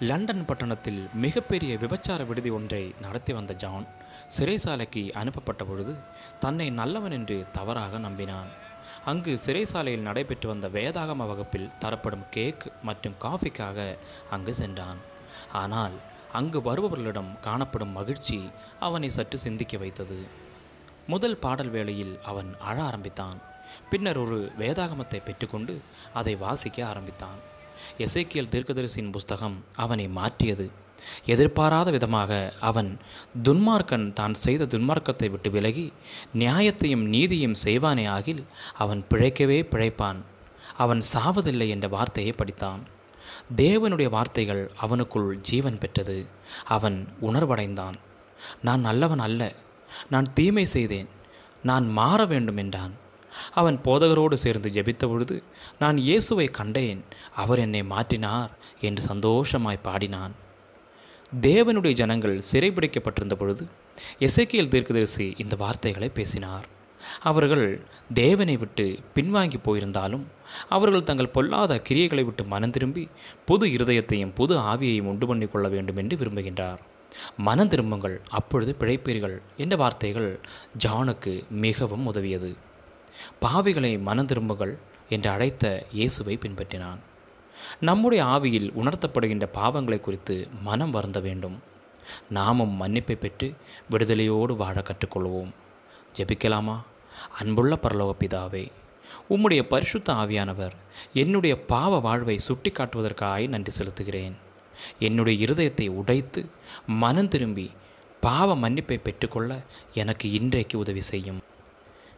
London பட்டணத்தில் மிகப்பெரிய விபச்சார விடுதி ஒன்றை நடத்தி வந்த ஜான் சிறைசாலைக்கு அனுப்பப்பட்ட பொழுது தன்னை நல்லவன் என்று தவறாக நம்பினான். அங்கு சிறைசாலையில் நடைபெற்று வந்த வேதாகம வகுப்பில் தரப்படும் கேக் மற்றும் காஃபிக்காக அங்கு சென்றான். ஆனால் அங்கு வருபவர்களிடம் காணப்படும் மகிழ்ச்சி அவனை சற்று சிந்திக்க வைத்தது. முதல் பாடல் வேளையில் அவன் அழ ஆரம்பித்தான். பின்னர் ஒரு வேதாகமத்தை பெற்றுக்கொண்டு அதை வாசிக்க ஆரம்பித்தான். எசைக்கியல் தீர்க்கதரிசியின் புஸ்தகம் அவனை மாற்றியது. எதிர்பாராத விதமாக அவன் துன்மார்க்கன் தான் செய்த துன்மார்க்கத்தை விட்டு விலகி நியாயத்தையும் நீதியும் செய்வானே ஆகில் அவன் பிழைக்கவே பிழைப்பான். அவன் சாவதில்லை என்ற வார்த்தையை படித்தான். தேவனுடைய வார்த்தைகள் அவனுக்குள் ஜீவன் பெற்றது. அவன் உணர்வடைந்தான். நான் நல்லவன் அல்ல. நான் தீமை செய்தேன். நான் மாற வேண்டும் என்றான். அவன் போதகரோடு சேர்ந்து ஜெபித்த பொழுது நான் இயேசுவை கண்டேன். அவர் என்னை மாற்றினார் என்று சந்தோஷமாய் பாடினான். தேவனுடைய ஜனங்கள் சிறைபிடிக்கப்பட்டிருந்த பொழுது எசைக்கியல் தீர்க்கதரிசி இந்த வார்த்தைகளை பேசினார். அவர்கள் தேவனை விட்டு பின்வாங்கி போயிருந்தாலும் அவர்கள் தங்கள் பொல்லாத கிரியைகளை விட்டு மனம் திரும்பி புது இருதயத்தையும் புது ஆவியையும் உண்டு பண்ணி கொள்ள வேண்டும் என்று விரும்புகின்றார். மனம் திரும்புங்கள் அப்பொழுது பிழைப்பீர்கள் என்ற வார்த்தைகள் ஜானுக்கு மிகவும் உதவியது. பாவிகளை மனந்திரும்புகள் என்று அழைத்த இயேசுவை பின்பற்றினான். நம்முடைய ஆவியில் உணர்த்தப்படுகின்ற பாவங்களை குறித்து மனம் வருந்த வேண்டும். நாமும் மன்னிப்பை பெற்று விடுதலையோடு வாழ கற்றுக்கொள்வோம். ஜெபிக்கலாமா? அன்புள்ள பரலோக பிதாவே உம்முடைய பரிசுத்த ஆவியானவர் என்னுடைய பாவ வாழ்வை சுட்டி காட்டுவதற்காக நன்றி செலுத்துகிறேன். என்னுடைய இருதயத்தை உடைத்து மனம் திரும்பி பாவ மன்னிப்பை பெற்றுக்கொள்ள எனக்கு இன்றைக்கு உதவி செய்யும்.